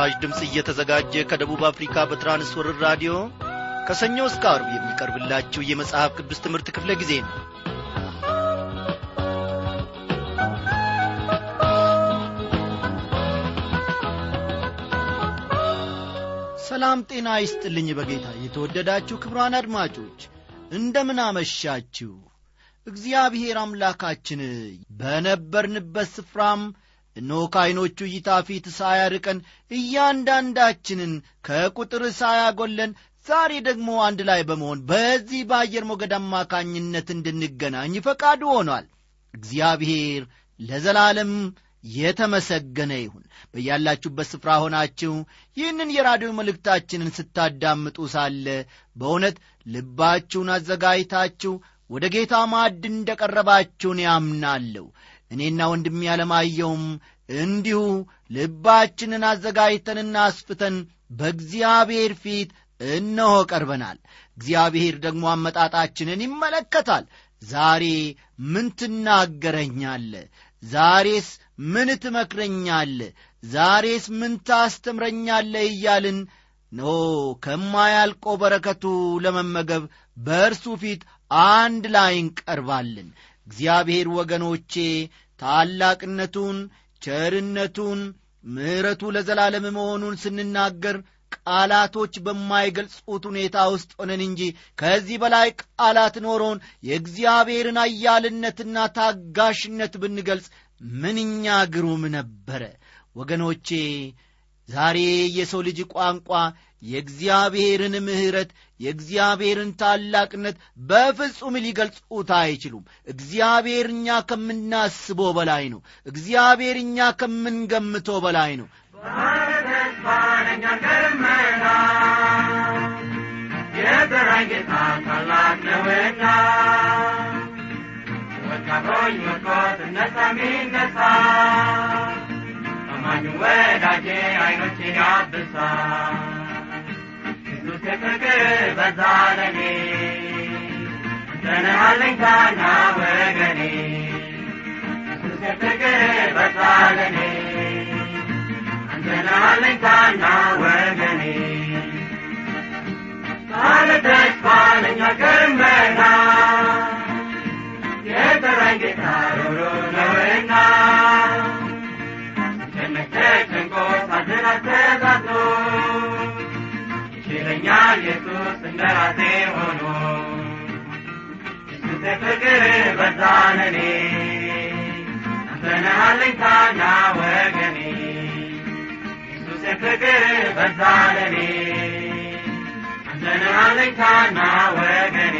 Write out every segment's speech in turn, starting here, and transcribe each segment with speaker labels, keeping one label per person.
Speaker 1: ይህ ምስራች ድምፅ እየተዘጋጀ ከደቡብ አፍሪካ በትራንስወርር ራዲዮ ከሰኞ እስከ አርብ የሚቀርብላችሁ የመጽሐፍ ቅዱስ ትምህርት ክፍለ ጊዜ ነው። ሰላም ጤና ይስጥልኝ በጌታ። የተወደዳችሁ ክብሯን አድማጮች እንደምን አመሻችሁ? እግዚአብሔር አምላካችን በነበርንበት ስፍራም እነሆ ከዐይኖቹ እይታ ፊት ሳያርቀን እያንዳንዳችንን ከቁጥር ሳያጐለን ዛሬ ደግሞ አንድ ላይ በመሆን በዚህ በአየር ሞገድ አማካኝነት እንድንገናኝ ፈቃዱ ሆኗል። እግዚአብሔር ለዘላለም የተመሰገነ ይሁን። በያላችሁበት ስፍራ ሆናችሁ ይህንን የራዲዮ መልእክታችንን ስታዳምጡ ሳለ በእውነት ልባችሁን አዘጋጅታችሁ ወደ ጌታ ማዕድ እንደ ቀረባችሁን ያምናለሁ እኔና ወንድም ያለማየውም እንዲሁ ልባችንን አዘጋጅተንና አስፍተን በእግዚአብሔር ፊት እነሆ ቀርበናል። እግዚአብሔር ደግሞ አመጣጣችንን ይመለከታል። ዛሬ ምን ትናገረኛለ? ዛሬስ ምን ትመክረኛለ? ዛሬስ ምን ታስተምረኛለ? እያልን ኖ ከማያልቆ በረከቱ ለመመገብ በእርሱ ፊት አንድ ላይ እንቀርባለን እግዚአብሔር ወገኖቼ ታላቅነቱን ቸርነቱን ምሕረቱ ለዘላለም መሆኑን ስንናገር ቃላቶች በማይገልጹት ሁኔታ ውስጥ ሆነን እንጂ ከዚህ በላይ ቃላት ኖሮን የእግዚአብሔርን አያልነትና ታጋሽነት ብንገልጽ ምንኛ ግሩም ነበረ። ወገኖቼ ዛሬ የሰው ልጅ ቋንቋ የእግዚአብሔርን ምሕረት የእግዚአብሔርን ታላቅነት በፍጹም ሊገልጹት አይችሉም። እግዚአብሔር እኛ ከምናስበው በላይ ነው። እግዚአብሔር እኛ ከምንገምተው በላይ ነው።
Speaker 2: ታላቅ አማኙ ወዳጄ አይኖቼን ያብሳ ኢየሱስ የፍቅር በዛ ለኔ አንተነህ አለኝታና ወገኔ። የፍቅር በዛ ለኔ አንተነህ አለኝታና ወገኔ ኢየሱስ እንደ ራሴ ሆኖ ኢየሱስ የፍቅር በዛ ለኔ አንተነህ አለኝታና ወገኔ ኢየሱስ የፍቅር በዛ ለኔ አንተነህ አለኝታና ወገኔ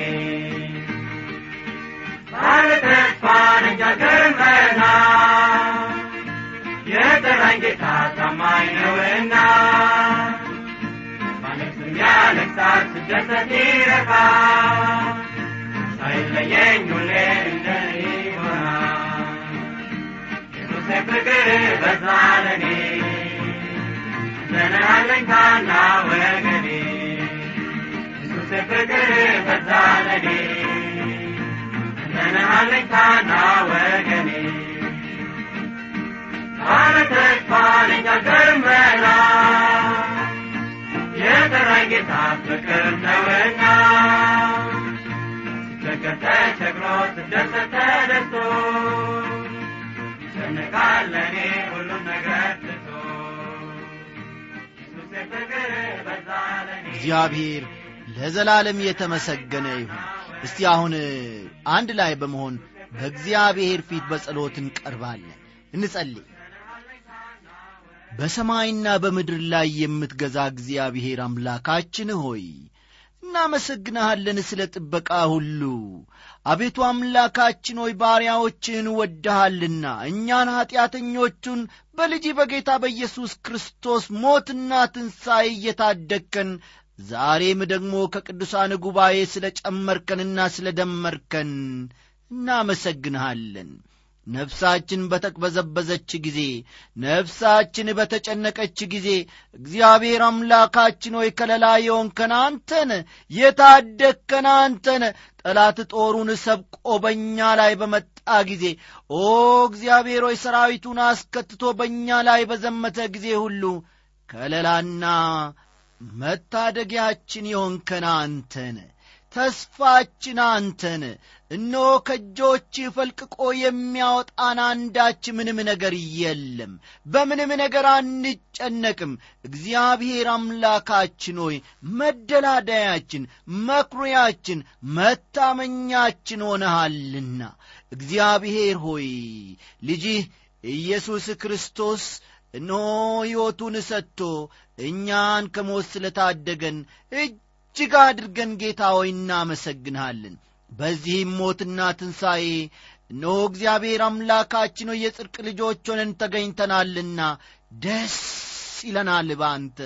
Speaker 2: ባለ ተስፋ ነኝ ገርመና የጠራኝ ጌታ ታማኝ ነውና ማለትም ያለቅሳል ስደሰት ይረካ ሳይለየኝ ሁሌ እንደኔ ይሆናል ኢየሱስ ፍቅር በዛ ጌታ ፍቅር ነውና ሲቸገር ተቸግሮ ስደሰት ተደስቶ ይጨነቃል ለእኔ ሁሉም ነገር ትቶ ኢየሱስ ፍቅር በዛ
Speaker 1: እግዚአብሔር ለዘላለም የተመሰገነ ይሁን። እስቲ አሁን አንድ ላይ በመሆን በእግዚአብሔር ፊት በጸሎት እንቀርባለን። እንጸልይ በሰማይና በምድር ላይ የምትገዛ እግዚአብሔር አምላካችን ሆይ እናመሰግንሃለን ስለ ጥበቃ ሁሉ። አቤቱ አምላካችን ሆይ ባሪያዎችህን ወድሃልና እኛን ኀጢአተኞቹን በልጅ በጌታ በኢየሱስ ክርስቶስ ሞትና ትንሣኤ እየታደግከን ዛሬም ደግሞ ከቅዱሳን ጉባኤ ስለ ጨመርከንና ስለ ደመርከን እናመሰግንሃለን ነፍሳችን በተቅበዘበዘች ጊዜ ነፍሳችን በተጨነቀች ጊዜ እግዚአብሔር አምላካችን ሆይ ከለላ የሆንከን አንተን የታደግከን አንተን ጠላት ጦሩን ሰብቆ በእኛ ላይ በመጣ ጊዜ ኦ እግዚአብሔር ሆይ ሰራዊቱን አስከትቶ በእኛ ላይ በዘመተ ጊዜ ሁሉ ከለላና መታደጊያችን የሆንከን አንተን ተስፋችን አንተን። እነሆ ከእጆች ፈልቅቆ የሚያወጣን አንዳች ምንም ነገር የለም። በምንም ነገር አንጨነቅም። እግዚአብሔር አምላካችን ሆይ መደላዳያችን መኩሪያችን መታመኛችን ሆነሃልና። እግዚአብሔር ሆይ ልጅህ ኢየሱስ ክርስቶስ እነሆ ሕይወቱን ሰጥቶ እኛን ከሞት ስለታደገን እጅግ አድርገን ጌታ ሆይ እናመሰግንሃለን። በዚህም ሞትና ትንሣኤ እነሆ እግዚአብሔር አምላካችን ሆይ የጽድቅ ልጆች ሆነን ተገኝተናልና ደስ ይለናል በአንተ።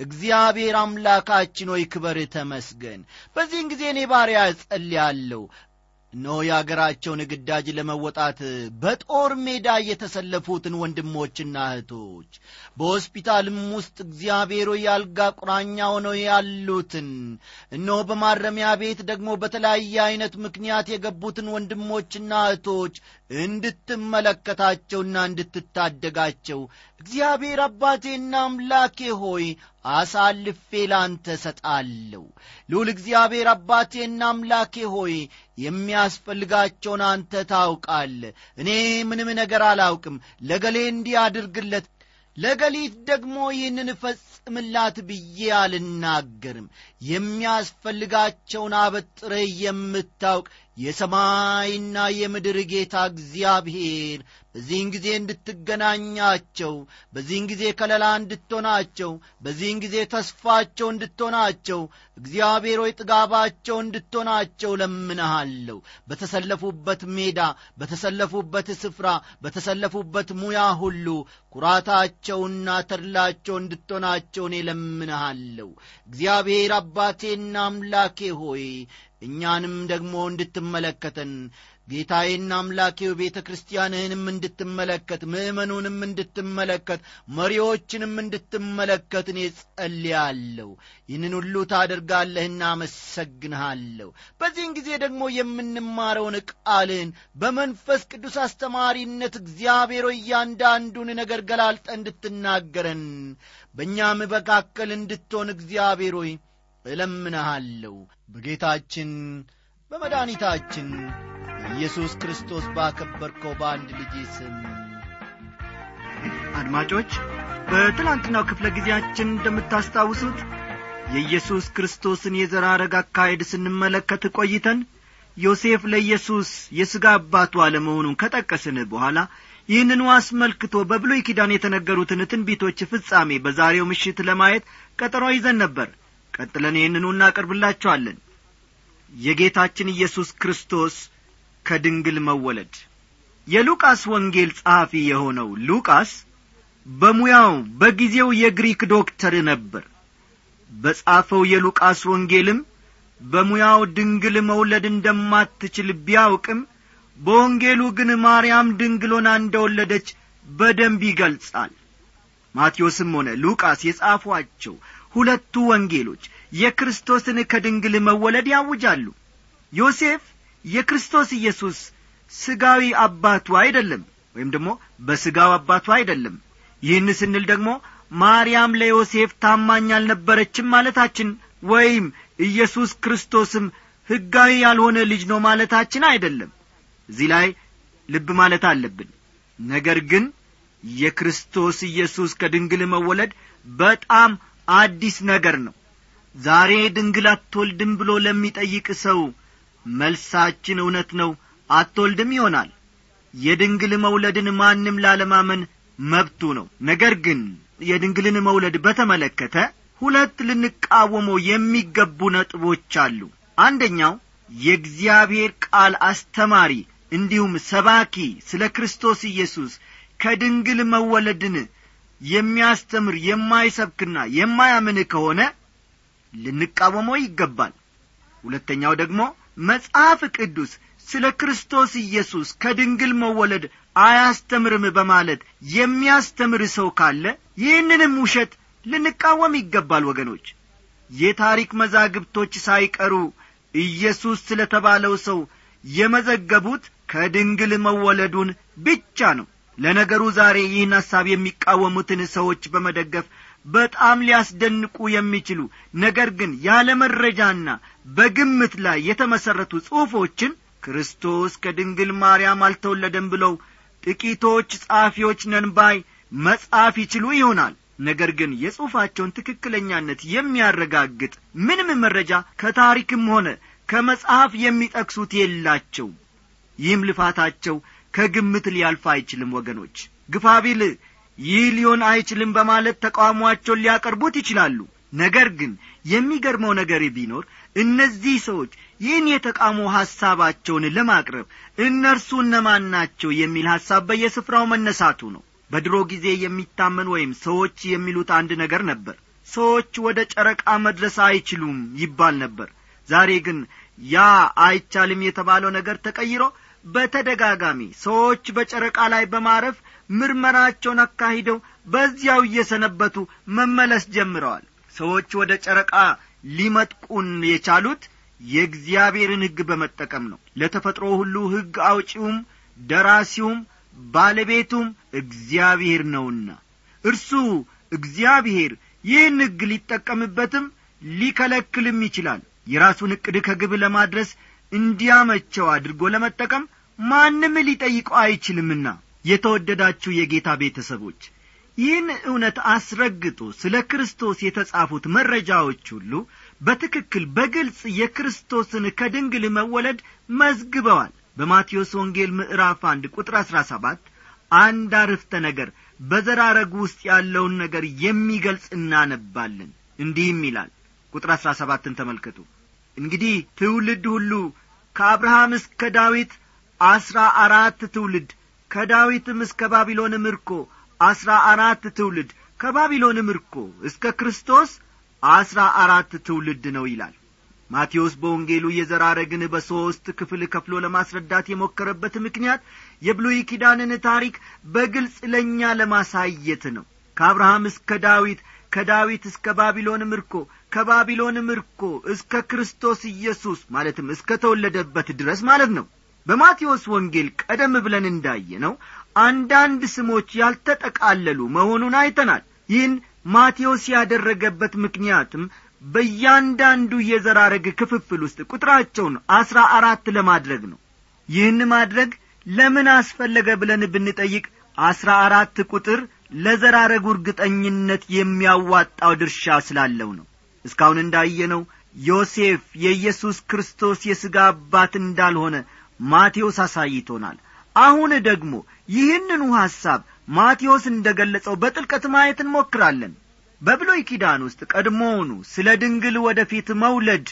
Speaker 1: እግዚአብሔር አምላካችን ሆይ ክበር ተመስገን። በዚህን ጊዜ እኔ ባሪያ እጸልያለሁ እነሆ የአገራቸውን ግዳጅ ለመወጣት በጦር ሜዳ የተሰለፉትን ወንድሞችና እህቶች በሆስፒታልም ውስጥ እግዚአብሔሮ ያልጋ ቁራኛ ሆነው ያሉትን እነሆ በማረሚያ ቤት ደግሞ በተለያየ ዐይነት ምክንያት የገቡትን ወንድሞችና እህቶች እንድትመለከታቸውና እንድትታደጋቸው እግዚአብሔር አባቴና አምላኬ ሆይ አሳልፌ ላንተ ሰጣለሁ ልዑል እግዚአብሔር አባቴና አምላኬ ሆይ የሚያስፈልጋቸውን አንተ ታውቃለ እኔ ምንም ነገር አላውቅም። ለገሌ እንዲህ ለገሊት ደግሞ ይህንን እፈጽምላት ብዬ አልናገርም። የሚያስፈልጋቸውን አበጥረህ የምታውቅ የሰማይና የምድር ጌታ እግዚአብሔር በዚህን ጊዜ እንድትገናኛቸው በዚህን ጊዜ ከለላ እንድትሆናቸው በዚህን ጊዜ ተስፋቸው እንድትሆናቸው እግዚአብሔር ሆይ ጥጋባቸው እንድትሆናቸው ለምንሃለሁ። በተሰለፉበት ሜዳ በተሰለፉበት ስፍራ በተሰለፉበት ሙያ ሁሉ ኩራታቸውና ተድላቸው እንድትሆናቸው እኔ ለምንሃለሁ። እግዚአብሔር አባቴና አምላኬ ሆይ እኛንም ደግሞ እንድትመለከተን ጌታዬና አምላኬው ቤተ ክርስቲያንህንም እንድትመለከት ምእመኑንም እንድትመለከት መሪዎችንም እንድትመለከት እኔ ጸልያለሁ። ይህንን ሁሉ ታደርጋለህና አመሰግንሃለሁ። በዚህን ጊዜ ደግሞ የምንማረውን ቃልን በመንፈስ ቅዱስ አስተማሪነት እግዚአብሔር እያንዳንዱን ነገር ገላልጠ እንድትናገረን በእኛም መካከል እንድትሆን እግዚአብሔር ሆይ እለምንሃለሁ በጌታችን በመድኃኒታችን ኢየሱስ ክርስቶስ ባከበርከው በአንድ ልጅ ስም።
Speaker 3: አድማጮች በትላንትናው ክፍለ ጊዜያችን እንደምታስታውሱት የኢየሱስ ክርስቶስን የዘራረግ አካሄድ ስንመለከት ቆይተን ዮሴፍ ለኢየሱስ የሥጋ አባቱ አለመሆኑን ከጠቀስን በኋላ ይህንኑ አስመልክቶ በብሉይ ኪዳን የተነገሩትን ትንቢቶች ፍጻሜ በዛሬው ምሽት ለማየት ቀጠሮ ይዘን ነበር ቀጥለን ይህንኑ እናቀርብላችኋለን። የጌታችን ኢየሱስ ክርስቶስ ከድንግል መወለድ። የሉቃስ ወንጌል ጸሐፊ የሆነው ሉቃስ በሙያው በጊዜው የግሪክ ዶክተር ነበር። በጻፈው የሉቃስ ወንጌልም በሙያው ድንግል መውለድ እንደማትችል ቢያውቅም በወንጌሉ ግን ማርያም ድንግሎና እንደወለደች በደንብ ይገልጻል። ማቴዎስም ሆነ ሉቃስ የጻፏቸው ሁለቱ ወንጌሎች የክርስቶስን ከድንግል መወለድ ያውጃሉ። ዮሴፍ የክርስቶስ ኢየሱስ ስጋዊ አባቱ አይደለም ወይም ደግሞ በስጋው አባቱ አይደለም። ይህን ስንል ደግሞ ማርያም ለዮሴፍ ታማኝ አልነበረችም ማለታችን ወይም ኢየሱስ ክርስቶስም ሕጋዊ ያልሆነ ልጅ ነው ማለታችን አይደለም። እዚህ ላይ ልብ ማለት አለብን። ነገር ግን የክርስቶስ ኢየሱስ ከድንግል መወለድ በጣም አዲስ ነገር ነው። ዛሬ ድንግል አትወልድም ብሎ ለሚጠይቅ ሰው መልሳችን እውነት ነው አትወልድም ይሆናል። የድንግል መውለድን ማንም ላለማመን መብቱ ነው። ነገር ግን የድንግልን መውለድ በተመለከተ ሁለት ልንቃወመው የሚገቡ ነጥቦች አሉ። አንደኛው የእግዚአብሔር ቃል አስተማሪ እንዲሁም ሰባኪ ስለ ክርስቶስ ኢየሱስ ከድንግል መወለድን የሚያስተምር የማይሰብክና የማያምን ከሆነ ልንቃወመው ይገባል። ሁለተኛው ደግሞ መጽሐፍ ቅዱስ
Speaker 1: ስለ ክርስቶስ ኢየሱስ ከድንግል መወለድ አያስተምርም በማለት የሚያስተምር ሰው ካለ ይህንንም ውሸት ልንቃወም ይገባል ወገኖች። የታሪክ መዛግብቶች ሳይቀሩ ኢየሱስ ስለ ተባለው ሰው የመዘገቡት ከድንግል መወለዱን ብቻ ነው ለነገሩ ዛሬ ይህን ሐሳብ የሚቃወሙትን ሰዎች በመደገፍ በጣም ሊያስደንቁ የሚችሉ ነገር ግን ያለ መረጃና በግምት ላይ የተመሠረቱ ጽሑፎችን ክርስቶስ ከድንግል ማርያም አልተወለደም ብለው ጥቂቶች ጸሐፊዎች ነንባይ መጻፍ ይችሉ ይሆናል። ነገር ግን የጽሑፋቸውን ትክክለኛነት የሚያረጋግጥ ምንም መረጃ ከታሪክም ሆነ ከመጽሐፍ የሚጠቅሱት የላቸውም። ይህም ልፋታቸው ከግምት ሊያልፍ አይችልም ወገኖች። ግፋቢል ይህ ሊሆን አይችልም በማለት ተቃውሟቸውን ሊያቀርቡት ይችላሉ። ነገር ግን የሚገርመው ነገር ቢኖር እነዚህ ሰዎች ይህን የተቃውሞ ሐሳባቸውን ለማቅረብ እነርሱ እነማን ናቸው የሚል ሐሳብ በየስፍራው መነሳቱ ነው። በድሮ ጊዜ የሚታመን ወይም ሰዎች የሚሉት አንድ ነገር ነበር። ሰዎች ወደ ጨረቃ መድረስ አይችሉም ይባል ነበር። ዛሬ ግን ያ አይቻልም የተባለው ነገር ተቀይሮ በተደጋጋሚ ሰዎች በጨረቃ ላይ በማረፍ ምርመራቸውን አካሂደው በዚያው እየሰነበቱ መመለስ ጀምረዋል። ሰዎች ወደ ጨረቃ ሊመጥቁን የቻሉት የእግዚአብሔርን ሕግ በመጠቀም ነው። ለተፈጥሮ ሁሉ ሕግ አውጪውም ደራሲውም ባለቤቱም እግዚአብሔር ነውና እርሱ እግዚአብሔር ይህን ሕግ ሊጠቀምበትም ሊከለክልም ይችላል። የራሱን ዕቅድ ከግብ ለማድረስ እንዲያመቸው አድርጎ ለመጠቀም ማንም ሊጠይቀው አይችልምና የተወደዳችሁ የጌታ ቤተሰቦች ይህን እውነት አስረግጦ ስለ ክርስቶስ የተጻፉት መረጃዎች ሁሉ በትክክል በግልጽ የክርስቶስን ከድንግል መወለድ መዝግበዋል። በማቴዎስ ወንጌል ምዕራፍ አንድ ቁጥር አሥራ ሰባት አንድ አርፍተ ነገር በዘራረጉ ውስጥ ያለውን ነገር የሚገልጽ እናነባለን። እንዲህም ይላል ቁጥር አሥራ ሰባትን ተመልከቱ። እንግዲህ ትውልድ ሁሉ ከአብርሃም እስከ ዳዊት አስራ አራት ትውልድ ከዳዊትም እስከ ባቢሎን ምርኮ አስራ አራት ትውልድ ከባቢሎን ምርኮ እስከ ክርስቶስ አስራ አራት ትውልድ ነው ይላል። ማቴዎስ በወንጌሉ የዘራረግን በሦስት ክፍል ከፍሎ ለማስረዳት የሞከረበት ምክንያት የብሉይ ኪዳንን ታሪክ በግልጽ ለእኛ ለማሳየት ነው። ከአብርሃም እስከ ዳዊት ከዳዊት እስከ ባቢሎን ምርኮ ከባቢሎን ምርኮ እስከ ክርስቶስ ኢየሱስ ማለትም እስከ ተወለደበት ድረስ ማለት ነው በማቴዎስ ወንጌል ቀደም ብለን እንዳየ ነው አንዳንድ ስሞች ያልተጠቃለሉ መሆኑን አይተናል። ይህን ማቴዎስ ያደረገበት ምክንያትም በእያንዳንዱ የዘራረግ ክፍፍል ውስጥ ቁጥራቸውን አስራ አራት ለማድረግ ነው። ይህን ማድረግ ለምን አስፈለገ ብለን ብንጠይቅ አስራ አራት ቁጥር ለዘራረጉ እርግጠኝነት የሚያዋጣው ድርሻ ስላለው ነው። እስካሁን እንዳየነው ዮሴፍ የኢየሱስ ክርስቶስ የሥጋ አባት እንዳልሆነ ማቴዎስ አሳይቶናል። አሁን ደግሞ ይህንኑ ሐሳብ ማቴዎስ እንደ ገለጸው በጥልቀት ማየት እንሞክራለን። በብሎይ ኪዳን ውስጥ ቀድሞውኑ ስለ ድንግል ወደ ፊት መውለድ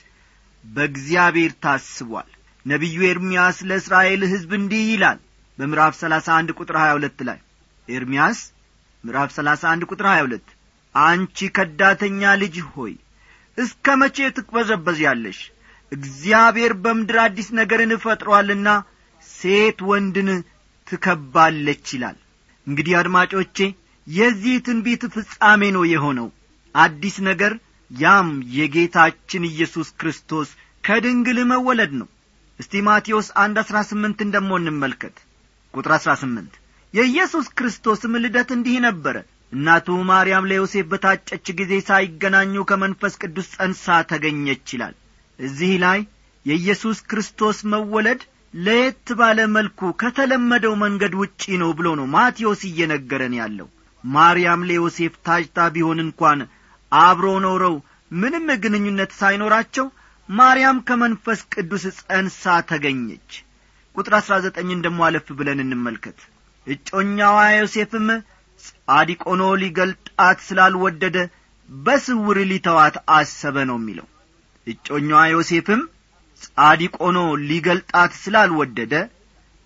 Speaker 1: በእግዚአብሔር ታስቧል። ነቢዩ ኤርምያስ ለእስራኤል ሕዝብ እንዲህ ይላል በምዕራፍ ሰላሳ አንድ ቁጥር ሀያ ሁለት ላይ ኤርምያስ ምዕራፍ ሰላሳ አንድ ቁጥር ሀያ ሁለት አንቺ ከዳተኛ ልጅ ሆይ እስከ መቼ ትቅበዘበዝ ያለሽ እግዚአብሔር በምድር አዲስ ነገርን ፈጥሮአልና ሴት ወንድን ትከባለች ይላል። እንግዲህ አድማጮቼ የዚህ ትንቢት ፍጻሜ ነው የሆነው። አዲስ ነገር ያም የጌታችን ኢየሱስ ክርስቶስ ከድንግል መወለድ ነው። እስቲ ማቴዎስ አንድ አሥራ ስምንትን ደሞ እንመልከት። ቁጥር አሥራ ስምንት የኢየሱስ ክርስቶስም ልደት እንዲህ ነበረ። እናቱ ማርያም ለዮሴፍ በታጨች ጊዜ ሳይገናኙ ከመንፈስ ቅዱስ ጸንሳ ተገኘች ይላል እዚህ ላይ የኢየሱስ ክርስቶስ መወለድ ለየት ባለ መልኩ ከተለመደው መንገድ ውጪ ነው ብሎ ነው ማቴዎስ እየነገረን ያለው። ማርያም ለዮሴፍ ታጭታ ቢሆን እንኳን አብሮ ኖረው ምንም ግንኙነት ሳይኖራቸው ማርያም ከመንፈስ ቅዱስ ጸንሳ ተገኘች። ቁጥር አሥራ ዘጠኝን ደሞ አለፍ ብለን እንመልከት። እጮኛዋ ዮሴፍም ጻዲቅ ሊገልጣት ስላልወደደ በስውር ሊተዋት አሰበ ነው የሚለው እጮኛዋ ዮሴፍም ጻዲቅ ሆኖ ሊገልጣት ስላልወደደ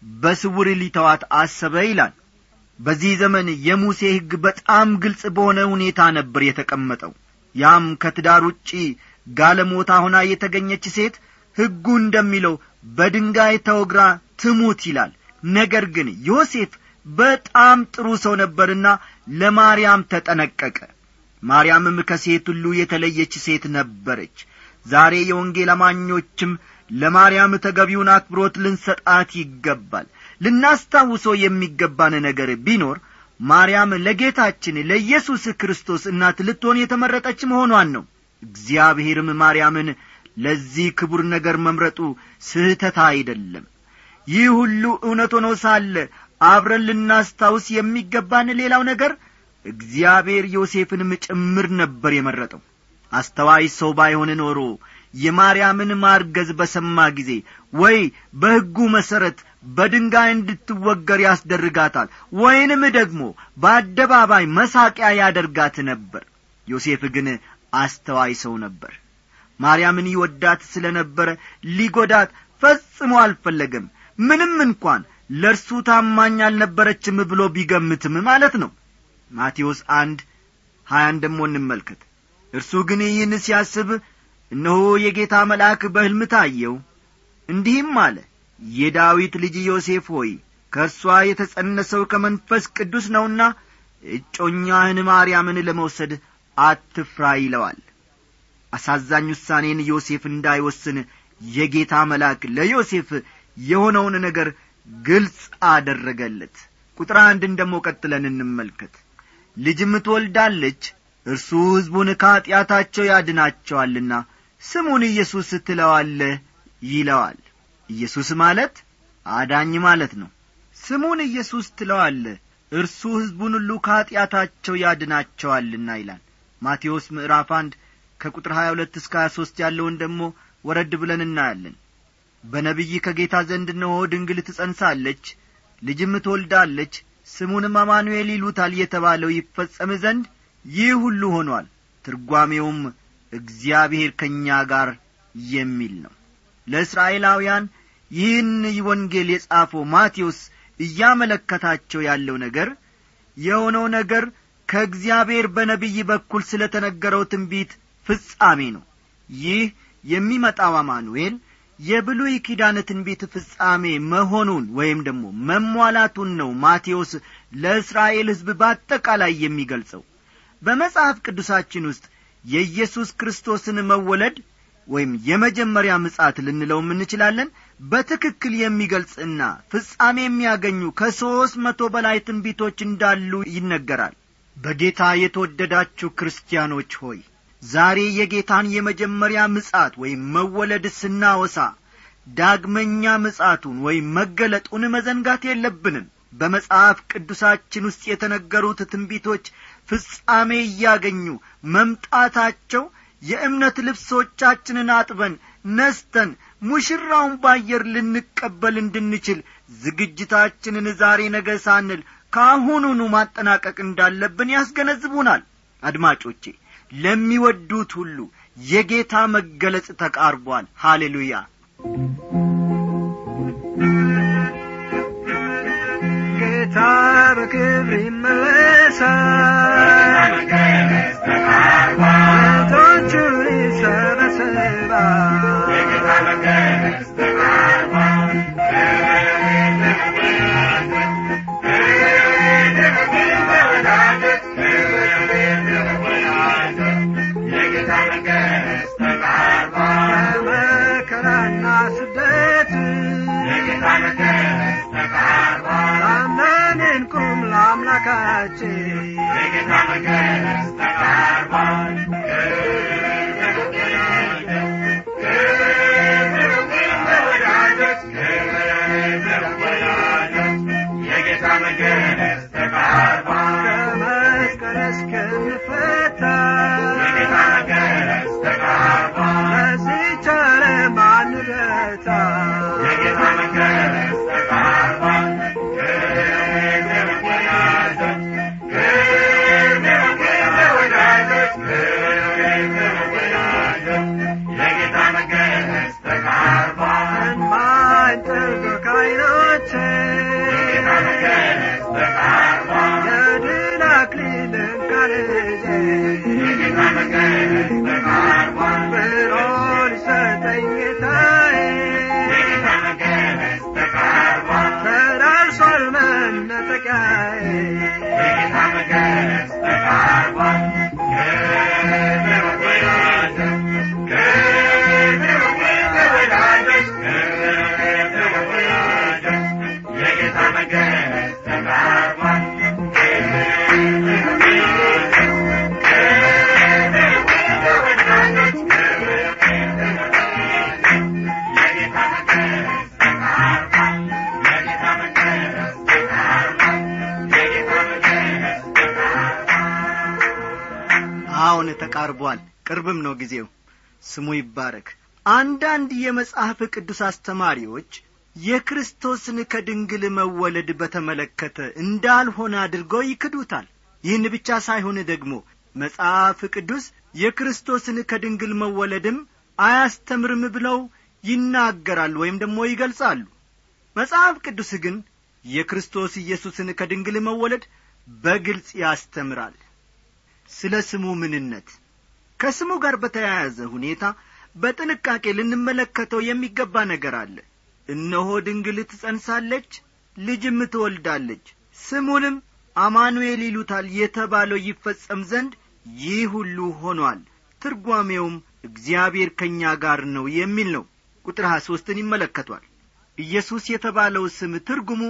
Speaker 1: በስውር ሊተዋት አሰበ ይላል። በዚህ ዘመን የሙሴ ሕግ በጣም ግልጽ በሆነ ሁኔታ ነበር የተቀመጠው። ያም ከትዳር ውጪ ጋለሞታ ሆና የተገኘች ሴት ሕጉ እንደሚለው በድንጋይ ተወግራ ትሙት ይላል። ነገር ግን ዮሴፍ በጣም ጥሩ ሰው ነበርና ለማርያም ተጠነቀቀ። ማርያምም ከሴት ሁሉ የተለየች ሴት ነበረች ዛሬ የወንጌል አማኞችም ለማርያም ተገቢውን አክብሮት ልንሰጣት ይገባል። ልናስታውሰው የሚገባን ነገር ቢኖር ማርያም ለጌታችን ለኢየሱስ ክርስቶስ እናት ልትሆን የተመረጠች መሆኗን ነው። እግዚአብሔርም ማርያምን ለዚህ ክቡር ነገር መምረጡ ስህተት አይደለም። ይህ ሁሉ እውነት ሆኖ ሳለ አብረን ልናስታውስ የሚገባን ሌላው ነገር እግዚአብሔር ዮሴፍንም ጭምር ነበር የመረጠው አስተዋይ ሰው ባይሆን ኖሮ የማርያምን ማርገዝ በሰማ ጊዜ ወይ በሕጉ መሠረት በድንጋይ እንድትወገር ያስደርጋታል ወይንም ደግሞ በአደባባይ መሳቂያ ያደርጋት ነበር። ዮሴፍ ግን አስተዋይ ሰው ነበር። ማርያምን ይወዳት ስለ ነበረ ሊጐዳት ፈጽሞ አልፈለገም። ምንም እንኳን ለእርሱ ታማኝ አልነበረችም ብሎ ቢገምትም ማለት ነው። ማቴዎስ አንድ ሀያን ደሞ እንመልከት እርሱ ግን ይህን ሲያስብ እነሆ የጌታ መልአክ በሕልም ታየው። እንዲህም አለ የዳዊት ልጅ ዮሴፍ ሆይ ከእርሷ የተጸነሰው ከመንፈስ ቅዱስ ነውና እጮኛህን ማርያምን ለመውሰድ አትፍራ ይለዋል። አሳዛኝ ውሳኔን ዮሴፍ እንዳይወስን የጌታ መልአክ ለዮሴፍ የሆነውን ነገር ግልጽ አደረገለት። ቁጥር አንድን ደሞ ቀጥለን እንመልከት። ልጅም ትወልዳለች እርሱ ሕዝቡን ከኀጢአታቸው ያድናቸዋልና ስሙን ኢየሱስ ትለዋለህ ይለዋል። ኢየሱስ ማለት አዳኝ ማለት ነው። ስሙን ኢየሱስ ትለዋለህ እርሱ ሕዝቡን ሁሉ ከኀጢአታቸው ያድናቸዋልና ይላል። ማቴዎስ ምዕራፍ አንድ ከቁጥር ሀያ ሁለት እስከ ሀያ ሦስት ያለውን ደግሞ ወረድ ብለን እናያለን። በነቢይ ከጌታ ዘንድ እነሆ ድንግል ትጸንሳለች ልጅም ትወልዳለች ስሙንም አማኑኤል ይሉታል የተባለው ይፈጸም ዘንድ ይህ ሁሉ ሆኗል። ትርጓሜውም እግዚአብሔር ከእኛ ጋር የሚል ነው። ለእስራኤላውያን ይህን ወንጌል የጻፈው ማቴዎስ እያመለከታቸው ያለው ነገር የሆነው ነገር ከእግዚአብሔር በነቢይ በኩል ስለ ተነገረው ትንቢት ፍጻሜ ነው። ይህ የሚመጣው አማኑኤል የብሉይ ኪዳን ትንቢት ፍጻሜ መሆኑን ወይም ደግሞ መሟላቱን ነው ማቴዎስ ለእስራኤል ሕዝብ በአጠቃላይ የሚገልጸው በመጽሐፍ ቅዱሳችን ውስጥ የኢየሱስ ክርስቶስን መወለድ ወይም የመጀመሪያ ምጻት ልንለውም እንችላለን። በትክክል የሚገልጽና ፍጻሜ የሚያገኙ ከሦስት መቶ በላይ ትንቢቶች እንዳሉ ይነገራል። በጌታ የተወደዳችሁ ክርስቲያኖች ሆይ ዛሬ የጌታን የመጀመሪያ ምጻት ወይም መወለድ ስናወሳ ዳግመኛ ምጻቱን ወይም መገለጡን መዘንጋት የለብንም። በመጽሐፍ ቅዱሳችን ውስጥ የተነገሩት ትንቢቶች ፍጻሜ እያገኙ መምጣታቸው የእምነት ልብሶቻችንን አጥበን ነስተን ሙሽራውን ባየር ልንቀበል እንድንችል ዝግጅታችንን ዛሬ ነገ ሳንል ከአሁኑኑ ማጠናቀቅ እንዳለብን ያስገነዝቡናል። አድማጮቼ ለሚወዱት ሁሉ የጌታ መገለጽ ተቃርቧል። ሃሌሉያ
Speaker 4: ጌታ በክብር ይመለሳል። ቶቹን ይሰበስባል
Speaker 2: ተቃርቧል
Speaker 1: ቅርብም ነው ጊዜው። ስሙ ይባረክ። አንዳንድ የመጽሐፍ ቅዱስ አስተማሪዎች የክርስቶስን ከድንግል መወለድ በተመለከተ እንዳልሆነ አድርገው ይክዱታል። ይህን ብቻ ሳይሆን ደግሞ መጽሐፍ ቅዱስ የክርስቶስን ከድንግል መወለድም አያስተምርም ብለው ይናገራሉ ወይም ደግሞ ይገልጻሉ። መጽሐፍ ቅዱስ ግን የክርስቶስ ኢየሱስን ከድንግል መወለድ በግልጽ ያስተምራል። ስለ ስሙ ምንነት ከስሙ ጋር በተያያዘ ሁኔታ በጥንቃቄ ልንመለከተው የሚገባ ነገር አለ። እነሆ ድንግል ትጸንሳለች ልጅም ትወልዳለች ስሙንም አማኑኤል ይሉታል የተባለው ይፈጸም ዘንድ ይህ ሁሉ ሆኗል። ትርጓሜውም እግዚአብሔር ከእኛ ጋር ነው የሚል ነው። ቁጥር ሀያ ሦስትን ይመለከቷል። ኢየሱስ የተባለው ስም ትርጉሙ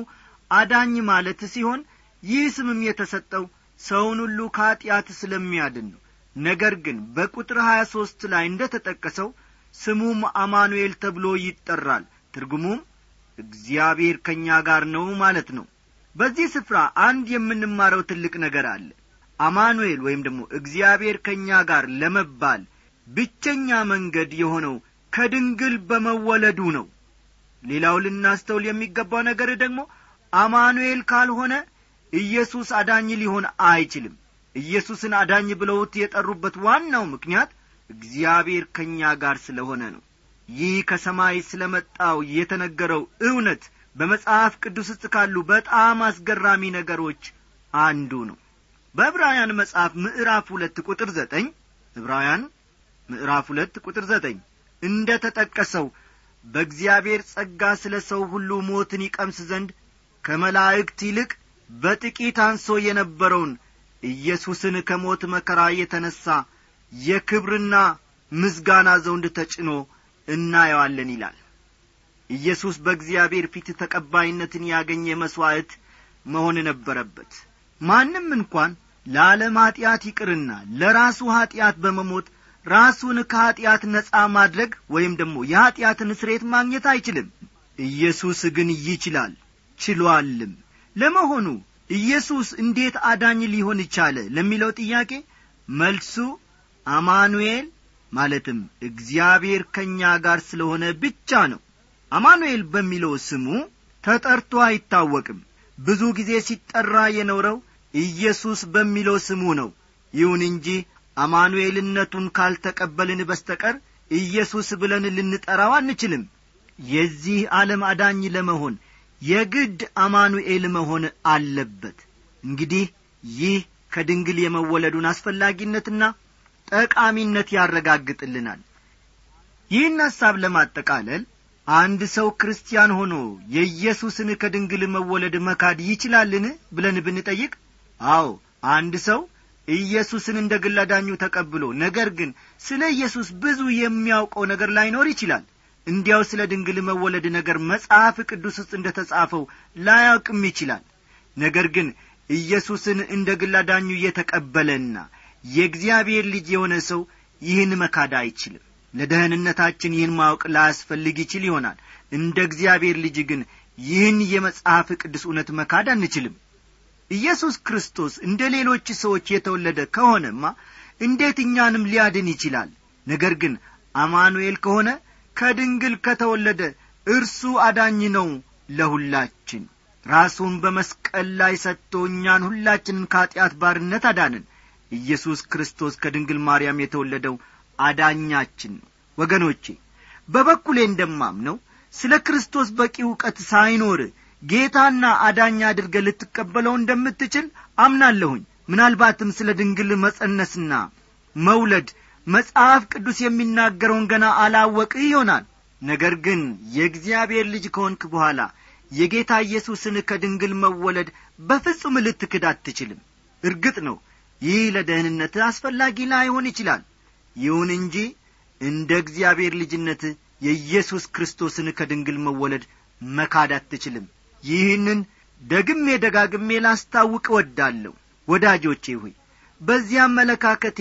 Speaker 1: አዳኝ ማለት ሲሆን ይህ ስምም የተሰጠው ሰውን ሁሉ ከኀጢአት ስለሚያድን ነው ነገር ግን በቁጥር ሀያ ሦስት ላይ እንደ ተጠቀሰው ስሙም አማኑኤል ተብሎ ይጠራል። ትርጉሙም እግዚአብሔር ከእኛ ጋር ነው ማለት ነው። በዚህ ስፍራ አንድ የምንማረው ትልቅ ነገር አለ። አማኑኤል ወይም ደግሞ እግዚአብሔር ከእኛ ጋር ለመባል ብቸኛ መንገድ የሆነው ከድንግል በመወለዱ ነው። ሌላው ልናስተውል የሚገባው ነገር ደግሞ አማኑኤል ካልሆነ ኢየሱስ አዳኝ ሊሆን አይችልም ኢየሱስን አዳኝ ብለውት የጠሩበት ዋናው ምክንያት እግዚአብሔር ከእኛ ጋር ስለሆነ ነው። ይህ ከሰማይ ስለ መጣው የተነገረው እውነት በመጽሐፍ ቅዱስ ውስጥ ካሉ በጣም አስገራሚ ነገሮች አንዱ ነው። በዕብራውያን መጽሐፍ ምዕራፍ ሁለት ቁጥር ዘጠኝ ዕብራውያን ምዕራፍ ሁለት ቁጥር ዘጠኝ እንደ ተጠቀሰው በእግዚአብሔር ጸጋ ስለ ሰው ሁሉ ሞትን ይቀምስ ዘንድ ከመላእክት ይልቅ በጥቂት አንሶ የነበረውን ኢየሱስን ከሞት መከራ የተነሣ የክብርና ምስጋና ዘውንድ ተጭኖ እናየዋለን ይላል። ኢየሱስ በእግዚአብሔር ፊት ተቀባይነትን ያገኘ መሥዋዕት መሆን ነበረበት። ማንም እንኳን ለዓለም ኀጢአት ይቅርና ለራሱ ኀጢአት በመሞት ራሱን ከኀጢአት ነጻ ማድረግ ወይም ደግሞ የኀጢአትን ስሬት ማግኘት አይችልም። ኢየሱስ ግን ይችላል ችሏልም። ለመሆኑ ኢየሱስ እንዴት አዳኝ ሊሆን ቻለ ለሚለው ጥያቄ መልሱ አማኑኤል ማለትም እግዚአብሔር ከእኛ ጋር ስለሆነ ብቻ ነው። አማኑኤል በሚለው ስሙ ተጠርቶ አይታወቅም። ብዙ ጊዜ ሲጠራ የኖረው ኢየሱስ በሚለው ስሙ ነው። ይሁን እንጂ አማኑኤልነቱን ካልተቀበልን በስተቀር ኢየሱስ ብለን ልንጠራው አንችልም። የዚህ ዓለም አዳኝ ለመሆን የግድ አማኑኤል መሆን አለበት። እንግዲህ ይህ ከድንግል የመወለዱን አስፈላጊነትና ጠቃሚነት ያረጋግጥልናል። ይህን ሐሳብ ለማጠቃለል አንድ ሰው ክርስቲያን ሆኖ የኢየሱስን ከድንግል መወለድ መካድ ይችላልን ብለን ብንጠይቅ አዎ አንድ ሰው ኢየሱስን እንደ ግል ተቀብሎ ነገር ግን ስለ ኢየሱስ ብዙ የሚያውቀው ነገር ላይኖር ይችላል እንዲያው ስለ ድንግል መወለድ ነገር መጽሐፍ ቅዱስ ውስጥ እንደ ተጻፈው ላያውቅም ይችላል። ነገር ግን ኢየሱስን እንደ ግል አዳኙ እየተቀበለና የእግዚአብሔር ልጅ የሆነ ሰው ይህን መካድ አይችልም። ለደህንነታችን ይህን ማወቅ ላያስፈልግ ይችል ይሆናል። እንደ እግዚአብሔር ልጅ ግን ይህን የመጽሐፍ ቅዱስ እውነት መካድ አንችልም። ኢየሱስ ክርስቶስ እንደ ሌሎች ሰዎች የተወለደ ከሆነማ እንዴት እኛንም ሊያድን ይችላል? ነገር ግን አማኑኤል ከሆነ ከድንግል ከተወለደ እርሱ አዳኝ ነው ለሁላችን። ራሱን በመስቀል ላይ ሰጥቶ እኛን ሁላችንን ከኀጢአት ባርነት አዳንን። ኢየሱስ ክርስቶስ ከድንግል ማርያም የተወለደው አዳኛችን ነው። ወገኖቼ በበኩሌ እንደማምነው ስለ ክርስቶስ በቂ ዕውቀት ሳይኖር ጌታና አዳኛ አድርገ ልትቀበለው እንደምትችል አምናለሁኝ። ምናልባትም ስለ ድንግል መጸነስና መውለድ መጽሐፍ ቅዱስ የሚናገረውን ገና አላወቅ ይሆናል። ነገር ግን የእግዚአብሔር ልጅ ከሆንክ በኋላ የጌታ ኢየሱስን ከድንግል መወለድ በፍጹም ልትክድ አትችልም። እርግጥ ነው ይህ ለደህንነት አስፈላጊ ላይሆን ይችላል። ይሁን እንጂ እንደ እግዚአብሔር ልጅነት የኢየሱስ ክርስቶስን ከድንግል መወለድ መካድ አትችልም። ይህንን ደግሜ ደጋግሜ ላስታውቅ እወዳለሁ። ወዳጆቼ ሆይ በዚህ አመለካከቴ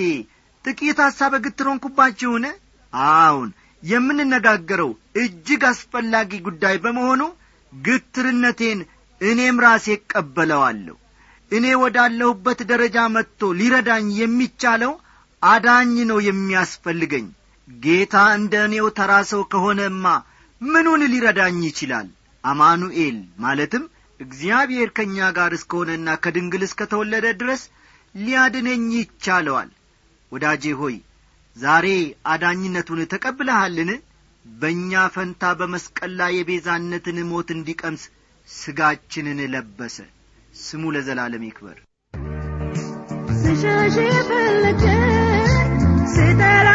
Speaker 1: ጥቂት ሐሳብ ግትሮንኩባችሁን አዎን። የምንነጋገረው እጅግ አስፈላጊ ጉዳይ በመሆኑ ግትርነቴን እኔም ራሴ እቀበለዋለሁ። እኔ ወዳለሁበት ደረጃ መጥቶ ሊረዳኝ የሚቻለው አዳኝ ነው የሚያስፈልገኝ። ጌታ እንደ እኔው ተራ ሰው ከሆነማ ምኑን ሊረዳኝ ይችላል? አማኑኤል ማለትም እግዚአብሔር ከእኛ ጋር እስከሆነና ከድንግል እስከ ተወለደ ድረስ ሊያድነኝ ይቻለዋል ወዳጄ ሆይ ዛሬ አዳኝነቱን ተቀብለሃልን? በእኛ ፈንታ በመስቀል ላይ የቤዛነትን ሞት እንዲቀምስ ሥጋችንን ለበሰ። ስሙ ለዘላለም ይክበር።
Speaker 5: ስሸሽ የፈለገ ስጠራ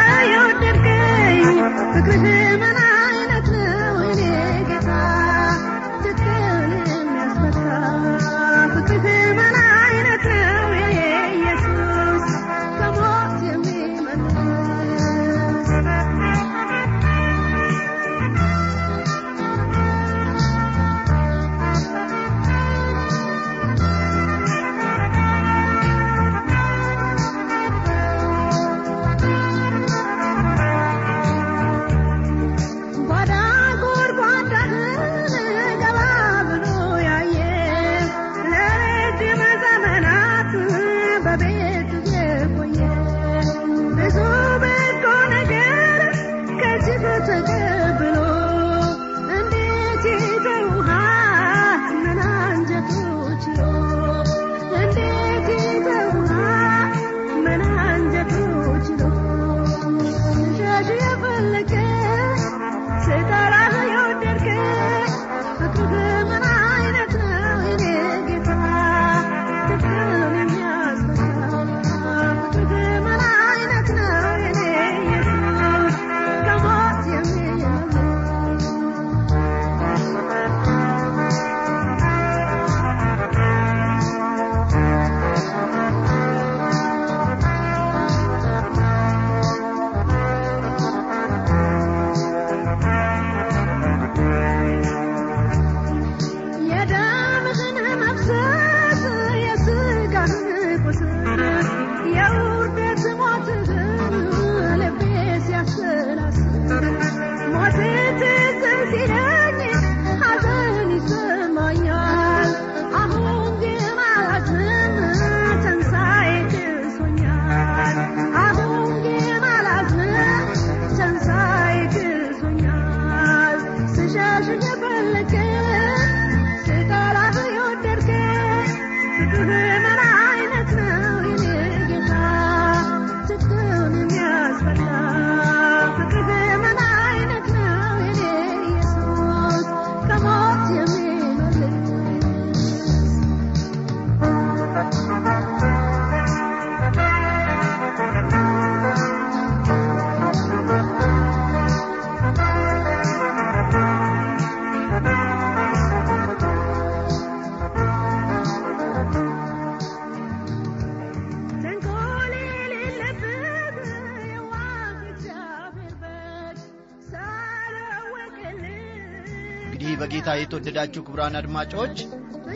Speaker 6: የተወደዳችሁ ክቡራን አድማጮች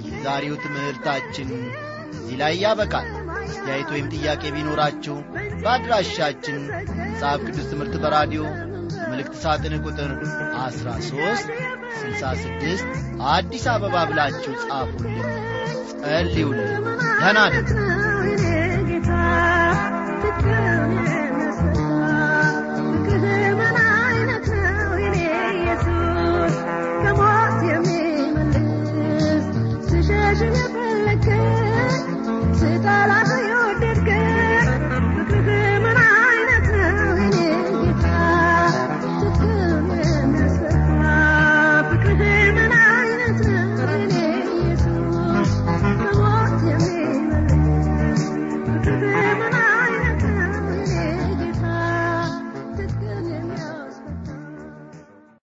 Speaker 6: የዛሬው ትምህርታችን እዚህ ላይ ያበቃል። አስተያየት ወይም ጥያቄ ቢኖራችሁ በአድራሻችን መጽሐፍ ቅዱስ ትምህርት በራዲዮ መልእክት ሳጥን ቁጥር 13 66 አዲስ አበባ ብላችሁ ጻፉልን ጸልዩልን ደህና